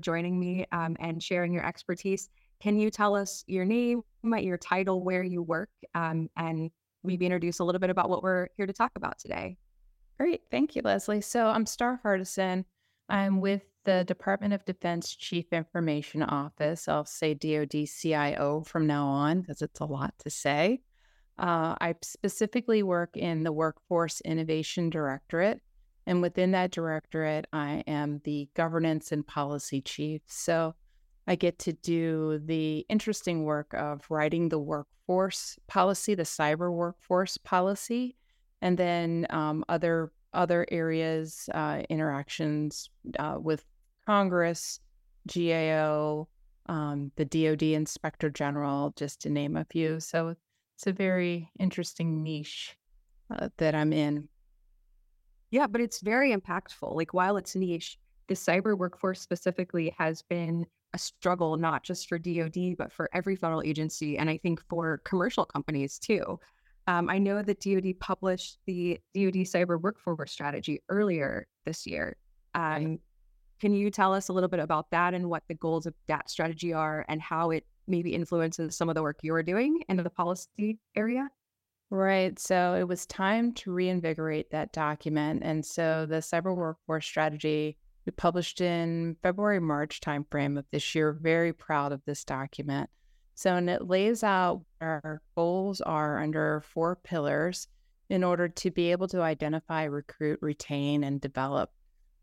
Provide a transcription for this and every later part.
joining me um, and sharing your expertise. Can you tell us your name, your title, where you work, um, and maybe introduce a little bit about what we're here to talk about today? Great. Thank you, Leslie. So I'm Star Hardison. I'm with the Department of Defense Chief Information Office. I'll say DoD CIO from now on because it's a lot to say. Uh, I specifically work in the Workforce Innovation Directorate. And within that directorate, I am the governance and policy chief. So I get to do the interesting work of writing the workforce policy, the cyber workforce policy, and then um, other other areas, uh, interactions uh, with Congress, GAO, um, the DoD Inspector General, just to name a few. So it's a very interesting niche uh, that I'm in. Yeah, but it's very impactful. Like while it's niche, the cyber workforce specifically has been a struggle not just for DoD but for every federal agency, and I think for commercial companies too. Um, I know that DoD published the DoD Cyber Workforce Strategy earlier this year. Um, can you tell us a little bit about that and what the goals of that strategy are and how it maybe influences some of the work you're doing in the policy area? Right. So it was time to reinvigorate that document. And so the cyber workforce strategy we published in February, March timeframe of this year. Very proud of this document. So, and it lays out our goals are under four pillars in order to be able to identify, recruit, retain, and develop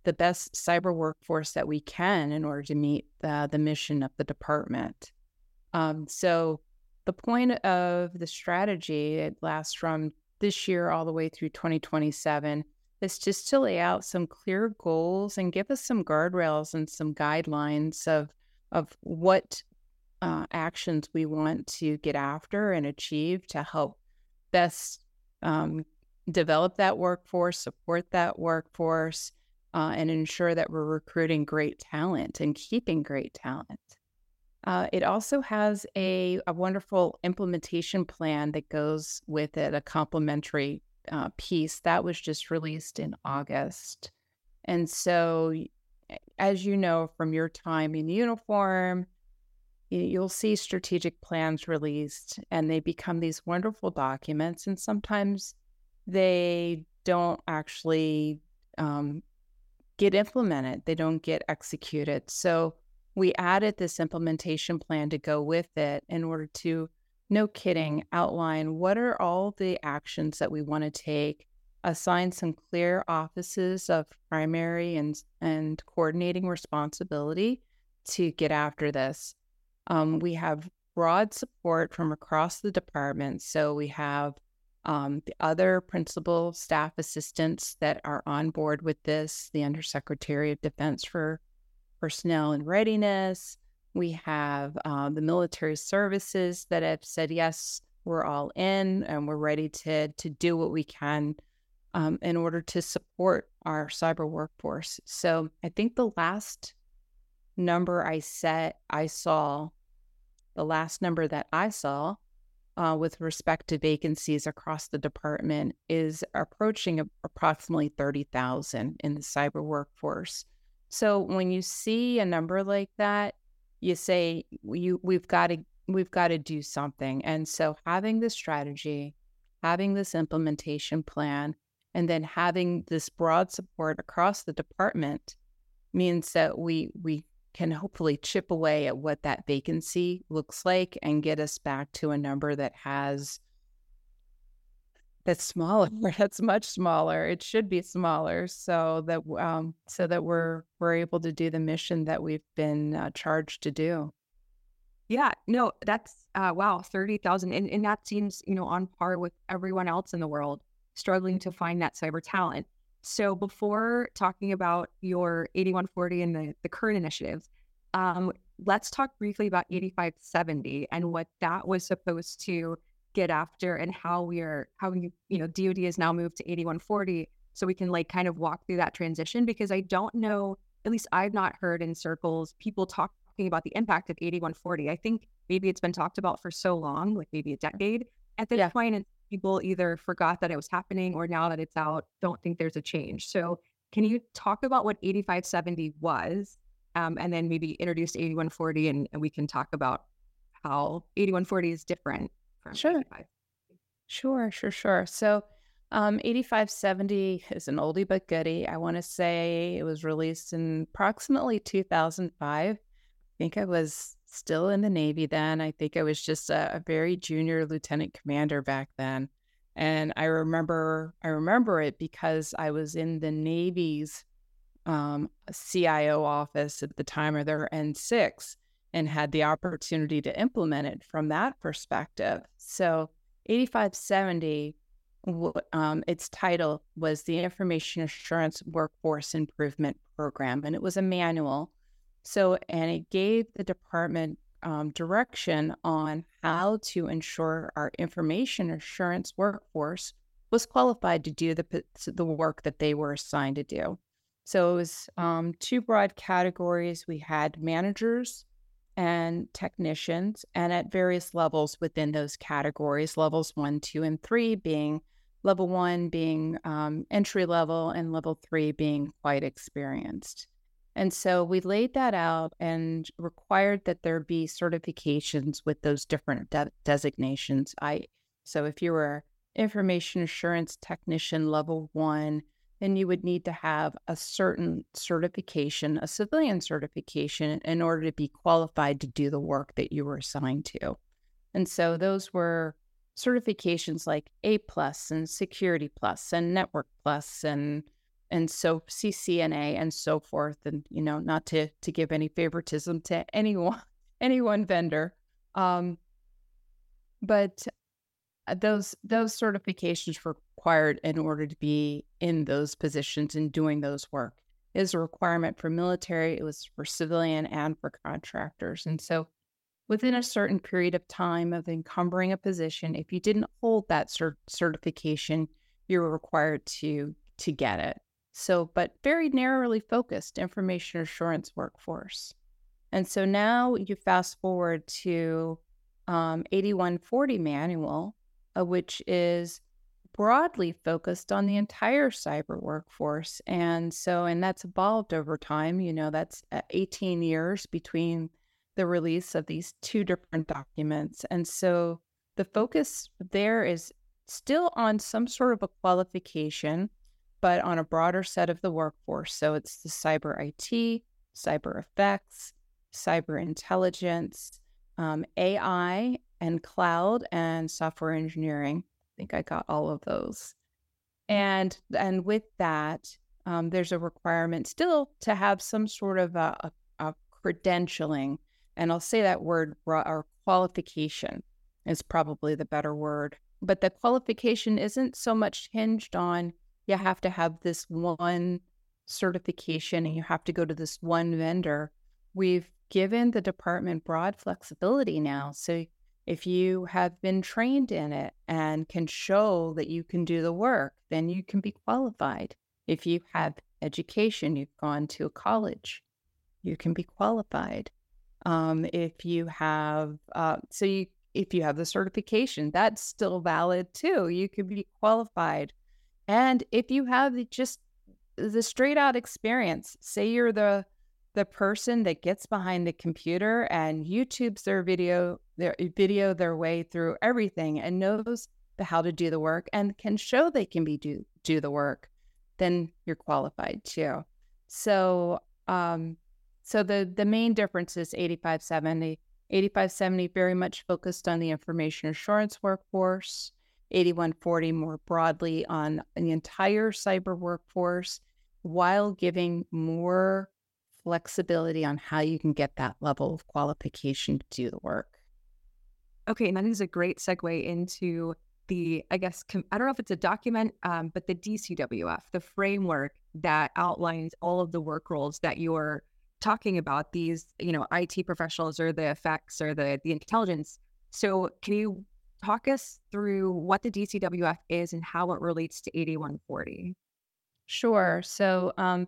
the best cyber workforce that we can in order to meet the, the mission of the department. Um, so, the point of the strategy, it lasts from this year all the way through 2027, is just to lay out some clear goals and give us some guardrails and some guidelines of of what uh, actions we want to get after and achieve to help best um, develop that workforce, support that workforce, uh, and ensure that we're recruiting great talent and keeping great talent. Uh, it also has a, a wonderful implementation plan that goes with it, a complementary uh, piece that was just released in August. And so, as you know from your time in uniform, you'll see strategic plans released and they become these wonderful documents and sometimes they don't actually um, get implemented they don't get executed so we added this implementation plan to go with it in order to no kidding outline what are all the actions that we want to take assign some clear offices of primary and and coordinating responsibility to get after this um, we have broad support from across the department. So we have um, the other principal staff assistants that are on board with this, the Undersecretary of Defense for Personnel and Readiness. We have uh, the military services that have said, yes, we're all in and we're ready to, to do what we can um, in order to support our cyber workforce. So I think the last number I set, I saw the last number that I saw uh, with respect to vacancies across the department is approaching approximately 30,000 in the cyber workforce. So when you see a number like that, you say you we've got to we've got to do something. And so having this strategy, having this implementation plan, and then having this broad support across the department means that we we can hopefully chip away at what that vacancy looks like and get us back to a number that has that's smaller that's much smaller it should be smaller so that um, so that we're we're able to do the mission that we've been uh, charged to do. Yeah no that's uh, wow 30,000 and, and that seems you know on par with everyone else in the world struggling to find that cyber talent. So before talking about your 8140 and the, the current initiatives, um, let's talk briefly about 8570 and what that was supposed to get after and how we're how you you know DoD has now moved to 8140 so we can like kind of walk through that transition because I don't know at least I've not heard in circles people talking about the impact of 8140 I think maybe it's been talked about for so long like maybe a decade at this yeah. point and people either forgot that it was happening or now that it's out, don't think there's a change. So, can you talk about what 8570 was um, and then maybe introduce 8140 and, and we can talk about how 8140 is different from sure. 85. Sure, sure, sure. So um, 8570 is an oldie but goodie. I want to say it was released in approximately 2005. I think I was still in the Navy then. I think I was just a, a very junior lieutenant commander back then. And I remember I remember it because I was in the Navy's um, CIO office at the time of their N6 and had the opportunity to implement it from that perspective. So 8570 um, its title was the Information Assurance Workforce Improvement Program, and it was a manual. So, and it gave the department um, direction on how to ensure our information assurance workforce was qualified to do the the work that they were assigned to do. So it was um, two broad categories. We had managers and technicians, and at various levels within those categories, levels one, two, and three being level one being um, entry level and level three being quite experienced. And so we laid that out and required that there be certifications with those different de- designations. I so if you were information assurance technician level one, then you would need to have a certain certification, a civilian certification, in order to be qualified to do the work that you were assigned to. And so those were certifications like A plus and Security plus and Network plus and and so CCNA and so forth. And you know, not to to give any favoritism to anyone any one vendor, um, but uh, those those certifications required in order to be in those positions and doing those work is a requirement for military. It was for civilian and for contractors, and so within a certain period of time of encumbering a position, if you didn't hold that cert- certification, you were required to to get it. So, but very narrowly focused information assurance workforce. And so now you fast forward to um, 8140 manual, uh, which is broadly focused on the entire cyber workforce. And so, and that's evolved over time. You know, that's uh, 18 years between the release of these two different documents. And so the focus there is still on some sort of a qualification, but on a broader set of the workforce. So it's the cyber IT, cyber effects, cyber intelligence, um, AI, and cloud and software engineering. I think I got all of those. And and with that, um, there's a requirement still to have some sort of a, a, a credentialing and I'll say that word or qualification is probably the better word. But the qualification isn't so much hinged on you have to have this one certification and you have to go to this one vendor. We've given the department broad flexibility now. So if you have been trained in it and can show that you can do the work, then you can be qualified. If you have education, you've gone to a college, you can be qualified. Um, if you have, uh, so you, if you have the certification, that's still valid too. You could be qualified. And if you have just the straight out experience, say you're the the person that gets behind the computer and YouTube's their video, their video their way through everything and knows how to do the work and can show they can be do do the work, then you're qualified too. So um, so the the main difference is 8570. 8570 very much focused on the information assurance workforce. 8140 more broadly on the entire cyber workforce while giving more flexibility on how you can get that level of qualification to do the work. Okay, and that is a great segue into the, I guess, com- I don't know if it's a document, um, but the DCWF, the framework that outlines all of the work roles that you're talking about these, you know, IT professionals or the effects or the the intelligence. So can you talk us through what the DCWF is and how it relates to 8140? Sure. So um,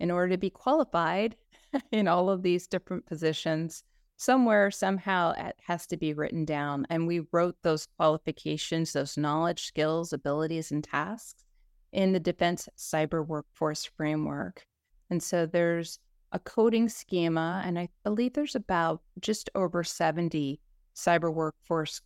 in order to be qualified in all of these different positions, somewhere, somehow it has to be written down. And we wrote those qualifications, those knowledge, skills, abilities, and tasks in the Defense Cyber Workforce Framework. And so there's a coding schema, and I believe there's about just over 70 cyber workforce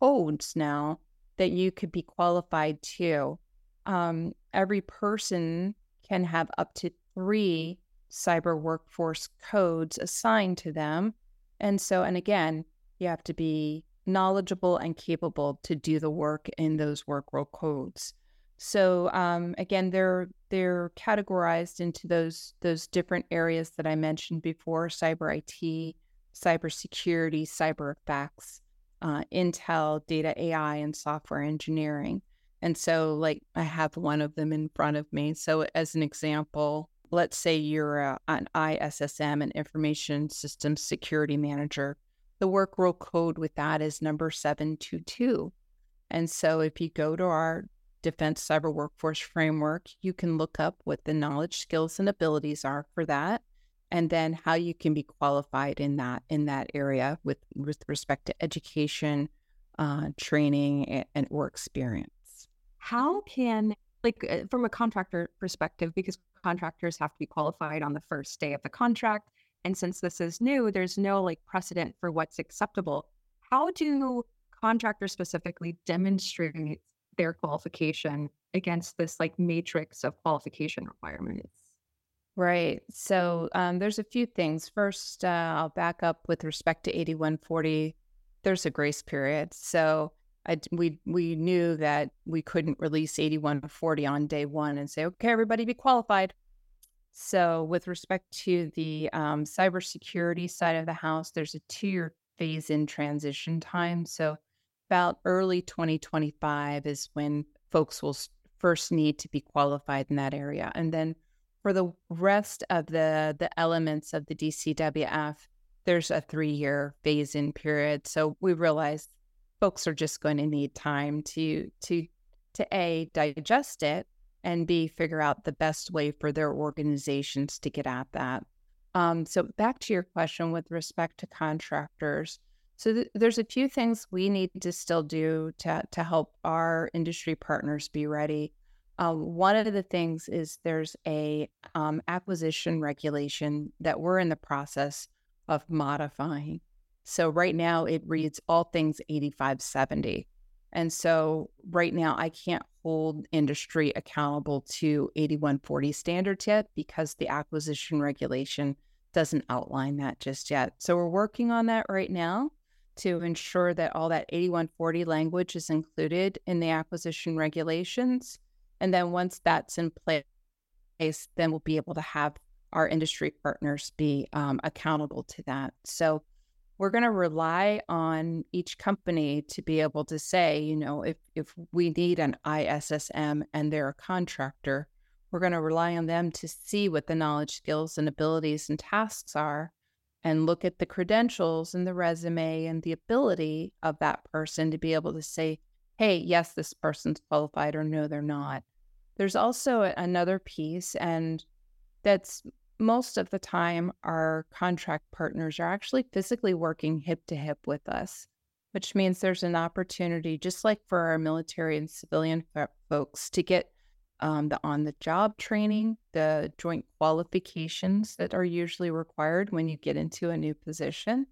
codes now that you could be qualified to. Um, every person can have up to three cyber workforce codes assigned to them. And so, and again, you have to be knowledgeable and capable to do the work in those work role codes. So um, again, they're they're categorized into those those different areas that I mentioned before: cyber IT, cyber security, cyber effects, uh, Intel, data AI, and software engineering. And so, like, I have one of them in front of me. So, as an example, let's say you're a, an ISSM, an Information Systems Security Manager. The work role code with that is number 722. And so, if you go to our Defense Cyber Workforce Framework, you can look up what the knowledge, skills, and abilities are for that, and then how you can be qualified in that in that area with with respect to education, uh, training, and, and or experience. How can like uh, from a contractor perspective, because contractors have to be qualified on the first day of the contract, and since this is new, there's no like precedent for what's acceptable. How do contractors specifically demonstrate their qualification against this like matrix of qualification requirements. Right. So um, there's a few things. First, uh, I'll back up with respect to 8140. There's a grace period. So I, we we knew that we couldn't release 8140 on day one and say, okay, everybody be qualified. So with respect to the um, cybersecurity side of the house, there's a two-year phase-in transition time. So about early 2025 is when folks will first need to be qualified in that area. And then for the rest of the the elements of the DCWF, there's a three year phase in period. So we realized folks are just going to need time to to to a digest it and b figure out the best way for their organizations to get at that. Um, so back to your question with respect to contractors, so th- there's a few things we need to still do to to help our industry partners be ready. Uh, one of the things is there's a um, acquisition regulation that we're in the process of modifying. So right now it reads all things 8570. And so right now I can't hold industry accountable to 8140 standards yet because the acquisition regulation doesn't outline that just yet. So we're working on that right now to ensure that all that 8140 language is included in the acquisition regulations. And then once that's in place, then we'll be able to have our industry partners be um, accountable to that. So we're going to rely on each company to be able to say, you know, if if we need an ISSM and they're a contractor, we're going to rely on them to see what the knowledge, skills, and abilities and tasks are and look at the credentials and the resume and the ability of that person to be able to say, hey, yes, this person's qualified, or no, they're not. There's also another piece, and that's most of the time our contract partners are actually physically working hip to hip with us, which means there's an opportunity, just like for our military and civilian folks, to get um, the on the job training, the joint qualifications that are usually required when you get into a new position,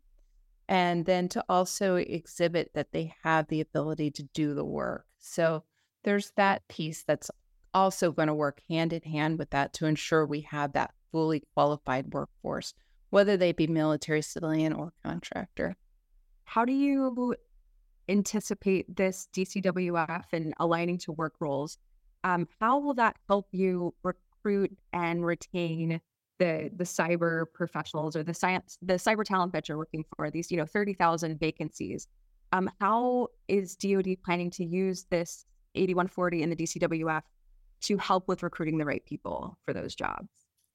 and then to also exhibit that they have the ability to do the work. So there's that piece that's also going to work hand in hand with that to ensure we have that fully qualified workforce, whether they be military, civilian, or contractor. How do you anticipate this DCWF and aligning to work roles um, how will that help you recruit and retain the the cyber professionals or the science the cyber talent that you're working for? These you know thirty thousand vacancies. Um, how is DoD planning to use this 8140 in the DCWF to help with recruiting the right people for those jobs?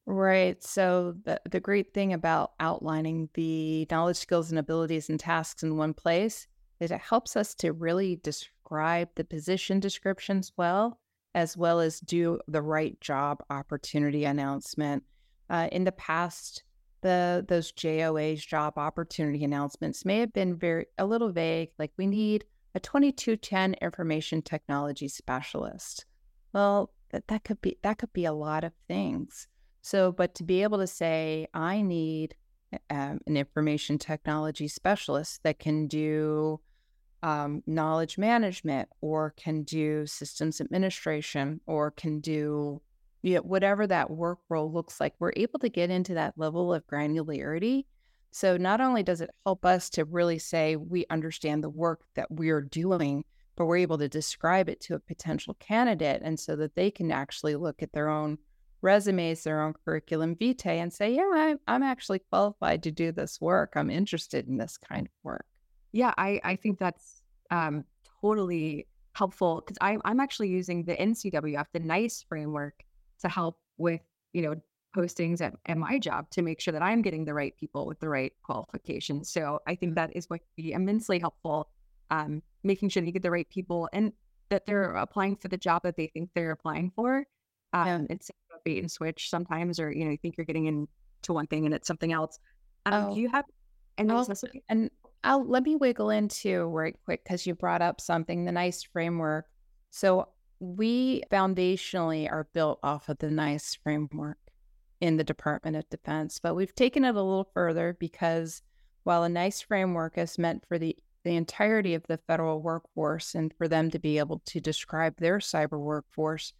Right. So the the great thing about outlining the knowledge, skills, and abilities and tasks in one place is it helps us to really describe the position descriptions well as well as do the right job opportunity announcement. Uh, in the past, the those JOA's job opportunity announcements may have been very a little vague, like we need a 2210 information technology specialist. Well, that, that could be that could be a lot of things. So, but to be able to say, I need um, an information technology specialist that can do um, knowledge management or can do systems administration or can do you know, whatever that work role looks like, we're able to get into that level of granularity. So not only does it help us to really say we understand the work that we're doing, but we're able to describe it to a potential candidate and so that they can actually look at their own resumes, their own curriculum vitae, and say, yeah, I'm, I'm actually qualified to do this work. I'm interested in this kind of work. Yeah, I, I think that's um, totally helpful because I'm, I'm actually using the NCWF, the NICE framework, to help with, you know, postings at, at my job to make sure that I'm getting the right people with the right qualifications. So I think that is going to be immensely helpful, um, making sure that you get the right people and that they're applying for the job that they think they're applying for. Um, yeah. It's bait and switch sometimes, or you know, you think you're getting into one thing and it's something else. Um, oh. Do you have and and I'll let me wiggle into right quick because you brought up something the NICE framework. So we foundationally are built off of the NICE framework in the Department of Defense, but we've taken it a little further because while a NICE framework is meant for the the entirety of the federal workforce and for them to be able to describe their cyber workforce,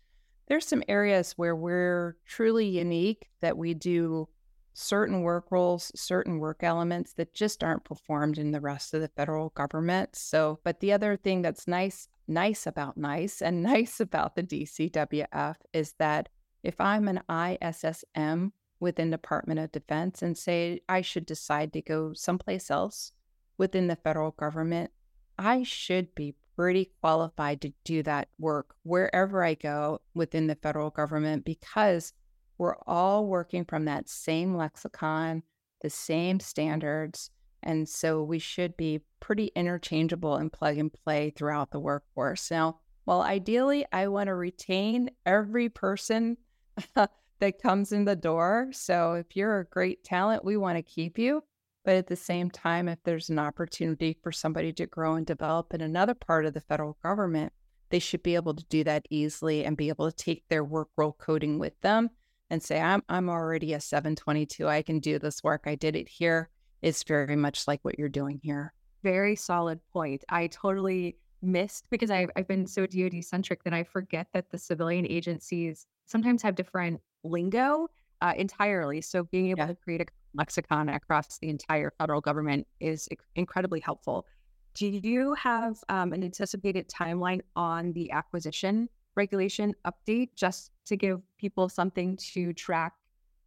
there's some areas where we're truly unique that we do certain work roles, certain work elements that just aren't performed in the rest of the federal government. So, but the other thing that's nice nice about nice and nice about the DCWF is that if I'm an ISSM within Department of Defense and say I should decide to go someplace else within the federal government, I should be pretty qualified to do that work wherever I go within the federal government because we're all working from that same lexicon, the same standards. And so we should be pretty interchangeable and plug and play throughout the workforce. Now, while ideally I want to retain every person that comes in the door. So if you're a great talent, we want to keep you. But at the same time, if there's an opportunity for somebody to grow and develop in another part of the federal government, they should be able to do that easily and be able to take their work role coding with them and say, I'm, I'm already a 722. I can do this work. I did it here. It's very much like what you're doing here. Very solid point. I totally missed because I've, I've been so DoD centric that I forget that the civilian agencies sometimes have different lingo uh, entirely. So being able yeah. to create a lexicon across the entire federal government is incredibly helpful. Do you have um, an anticipated timeline on the acquisition regulation update just to give people something to track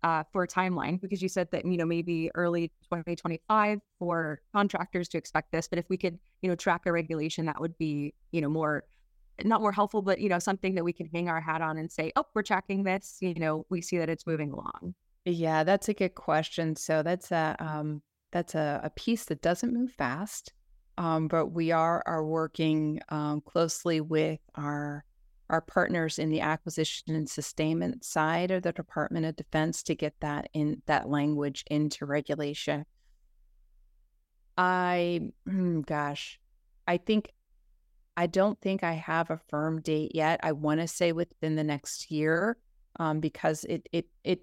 uh, for a timeline? Because you said that, you know, maybe early 2025 for contractors to expect this, but if we could, you know, track a regulation, that would be, you know, more not more helpful, but you know, something that we can hang our hat on and say, oh, we're tracking this. You know, we see that it's moving along. Yeah, that's a good question. So that's a um, that's a, a piece that doesn't move fast, um, but we are are working um, closely with our our partners in the acquisition and sustainment side of the Department of Defense to get that in that language into regulation. I, hmm, gosh, I think I don't think I have a firm date yet. I want to say within the next year, um, because it it it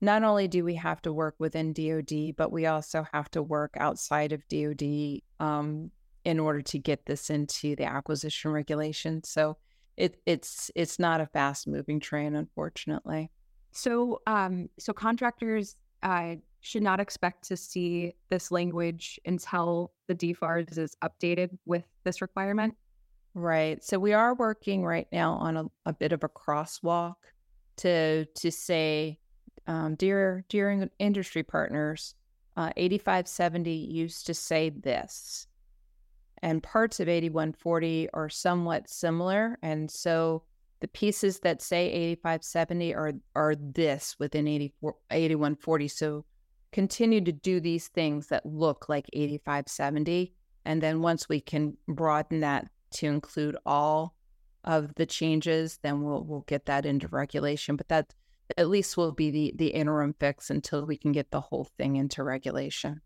not only do we have to work within DoD, but we also have to work outside of DoD um, in order to get this into the acquisition regulation. So it it's it's not a fast moving train, unfortunately. So um, so contractors uh, should not expect to see this language until the DFARS is updated with this requirement. Right. So we are working right now on a, a bit of a crosswalk to to say, um, dear dear industry partners, uh, 8570 used to say this, and parts of 8140 are somewhat similar, and so the pieces that say 8570 are are this within 84, 8140. So continue to do these things that look like 8570. And then once we can broaden that to include all of the changes, then we'll we'll get that into regulation. But that at least will be the the interim fix until we can get the whole thing into regulation.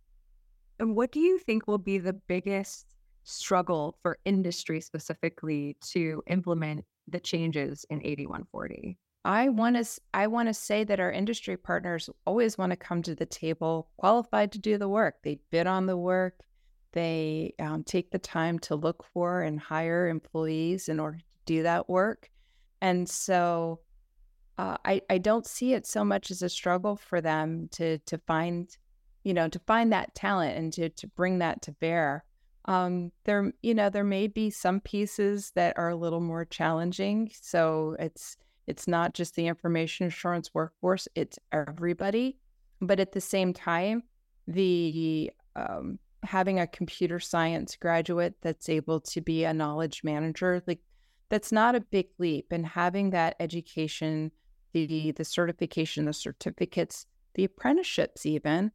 And what do you think will be the biggest struggle for industry specifically to implement the changes in 8140? I want to I want to say that our industry partners always want to come to the table qualified to do the work. They bid on the work. They um, take the time to look for and hire employees in order to do that work. And so uh, I, I don't see it so much as a struggle for them to to find, you know, to find that talent and to to bring that to bear. Um, there, you know, there may be some pieces that are a little more challenging. So it's it's not just the information assurance workforce; it's everybody. But at the same time, the um, having a computer science graduate that's able to be a knowledge manager, like that's not a big leap. And having that education, the the certification, the certificates, the apprenticeships, even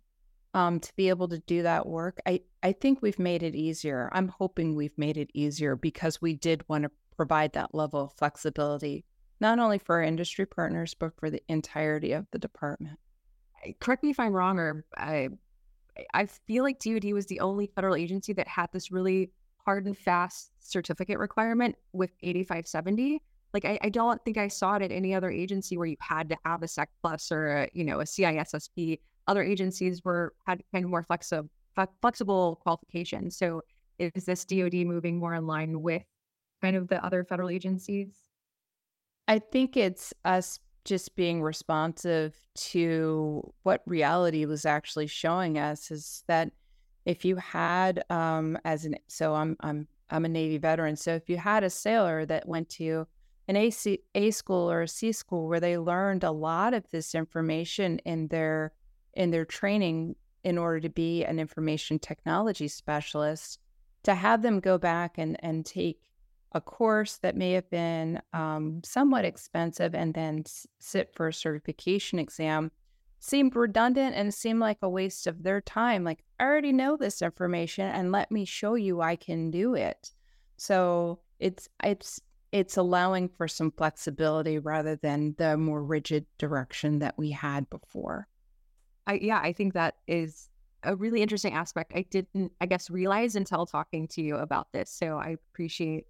um, to be able to do that work, I I think we've made it easier. I'm hoping we've made it easier because we did want to provide that level of flexibility, not only for our industry partners but for the entirety of the department. Correct me if I'm wrong, or I I feel like DoD was the only federal agency that had this really hard and fast certificate requirement with 8570. Like I, I don't think I saw it at any other agency where you had to have a SEC plus or a, you know a CISSP. Other agencies were had kind of more flexible flexible qualifications. So is this DoD moving more in line with kind of the other federal agencies? I think it's us just being responsive to what reality was actually showing us is that if you had um as an so I'm I'm I'm a Navy veteran, so if you had a sailor that went to an A, C, a school or a C school where they learned a lot of this information in their in their training in order to be an information technology specialist, to have them go back and and take a course that may have been um, somewhat expensive and then sit for a certification exam seemed redundant and seemed like a waste of their time. Like, I already know this information and let me show you I can do it. So it's it's it's allowing for some flexibility rather than the more rigid direction that we had before. I yeah, I think that is a really interesting aspect I didn't I guess realize until talking to you about this. So I appreciate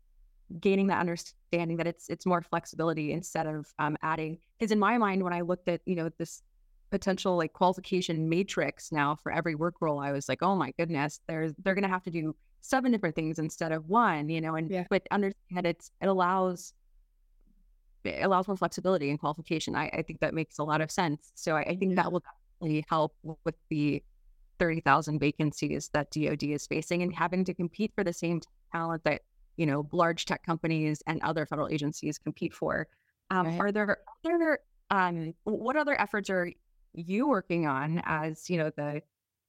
gaining that understanding that it's it's more flexibility instead of um, adding because in my mind when i looked at you know this potential like qualification matrix now for every work role i was like oh my goodness there's they're going to have to do seven different things instead of one you know and yeah. but understand that it's it allows it allows more flexibility and qualification i, I think that makes a lot of sense so i, I think yeah. that will definitely help with the 30,000 vacancies that DoD is facing and having to compete for the same talent that you know, large tech companies and other federal agencies compete for. Um, right. Are there other, um, what other efforts are you working on as, you know, the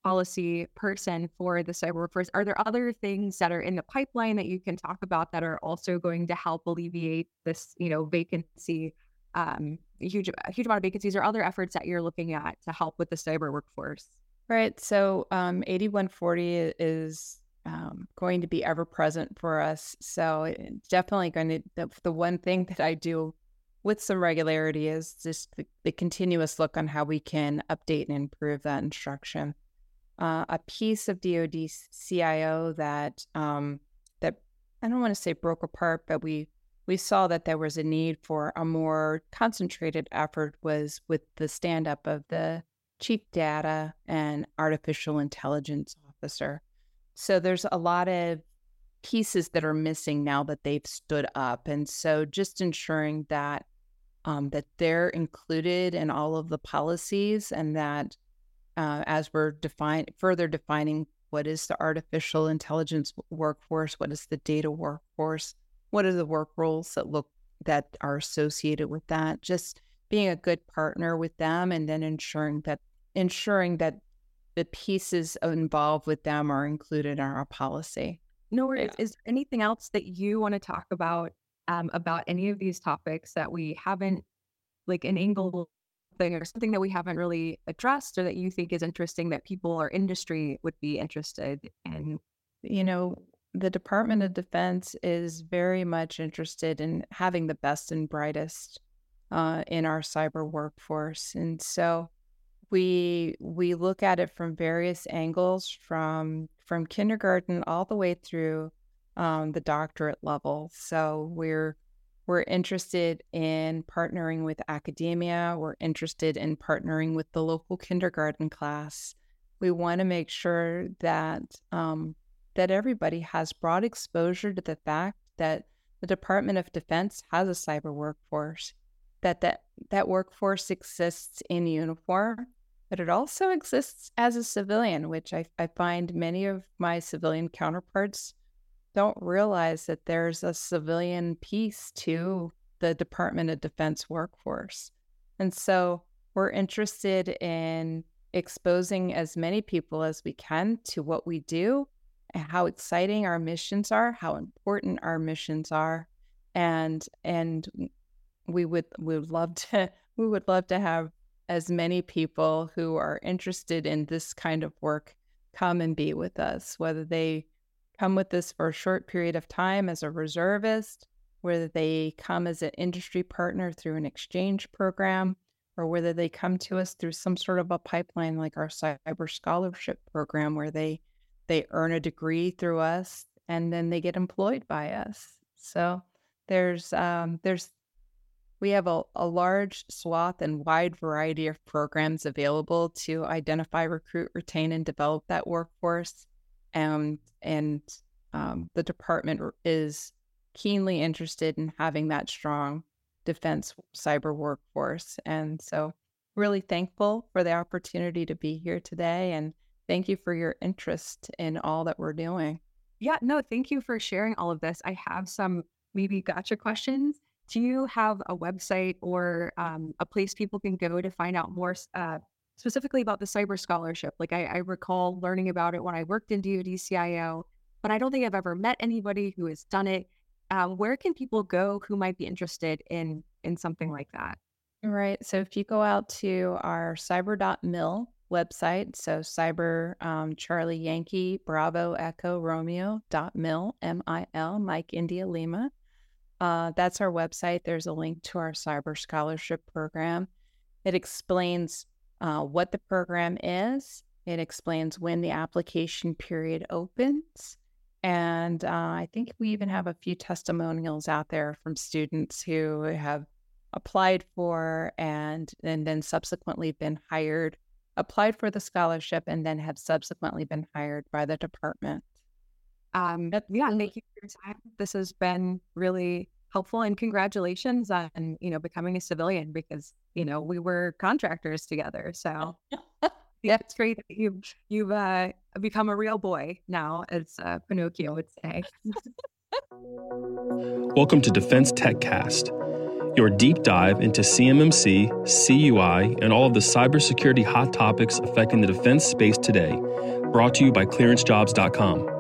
policy person for the cyber workforce? Are there other things that are in the pipeline that you can talk about that are also going to help alleviate this, you know, vacancy, um, huge, huge amount of vacancies or other efforts that you're looking at to help with the cyber workforce? Right. So um, 8140 is um, going to be ever present for us. So definitely going to the, the, one thing that I do with some regularity is just the, the continuous look on how we can update and improve that instruction. Uh, a piece of DoD CIO that um, that I don't want to say broke apart, but we we saw that there was a need for a more concentrated effort was with the stand up of the chief data and artificial intelligence officer. So there's a lot of pieces that are missing now that they've stood up. And so just ensuring that um, that they're included in all of the policies and that uh, as we're define further defining what is the artificial intelligence workforce, what is the data workforce, what are the work roles that look that are associated with that, just being a good partner with them and then ensuring that ensuring that the pieces involved with them are included in our policy. No worries. Yeah. Is there anything else that you want to talk about um, about any of these topics that we haven't, like an angle thing or something that we haven't really addressed or that you think is interesting that people or industry would be interested in? You know, the Department of Defense is very much interested in having the best and brightest uh, in our cyber workforce. And so we we look at it from various angles from from kindergarten all the way through um, the doctorate level so we're We're interested in partnering with academia. We're interested in partnering with the local kindergarten class. We want to make sure that um, that everybody has broad exposure to the fact that the Department of Defense has a cyber workforce, that that, that workforce exists in uniform, but it also exists as a civilian, which I, I find many of my civilian counterparts don't realize that there's a civilian piece to the Department of Defense workforce. And so we're interested in exposing as many people as we can to what we do how exciting our missions are, how important our missions are. And and we would we would love to we would love to have as many people who are interested in this kind of work come and be with us, whether they come with us for a short period of time as a reservist, whether they come as an industry partner through an exchange program, or whether they come to us through some sort of a pipeline like our cyber scholarship program where they they earn a degree through us and then they get employed by us. So there's um, there's we have a, a large swath and wide variety of programs available to identify, recruit, retain, and develop that workforce. Um, and um, the department is keenly interested in having that strong defense cyber workforce. And so, really thankful for the opportunity to be here today. And thank you for your interest in all that we're doing. Yeah, no, thank you for sharing all of this. I have some maybe gotcha questions do you have a website or um, a place people can go to find out more uh, specifically about the cyber scholarship? Like I, I, recall learning about it when I worked in DoD CIO, but I don't think I've ever met anybody who has done it. Um, where can people go who might be interested in in something like that? Right. So if you go out to our cyber.mil website, so cyber um, Charlie Yankee Bravo Echo Romeo dot mil M I L Mike India Lima uh, that's our website. There's a link to our cyber scholarship program. It explains uh, what the program is, it explains when the application period opens. And uh, I think we even have a few testimonials out there from students who have applied for and, and then subsequently been hired, applied for the scholarship, and then have subsequently been hired by the department. Um, yeah, thank you for your time. This has been really helpful and congratulations on, you know, becoming a civilian because, you know, we were contractors together. So yeah, it's great that you've, you've uh, become a real boy now, as uh, Pinocchio would say. Welcome to Defense Tech Cast, your deep dive into CMMC, CUI, and all of the cybersecurity hot topics affecting the defense space today, brought to you by clearancejobs.com.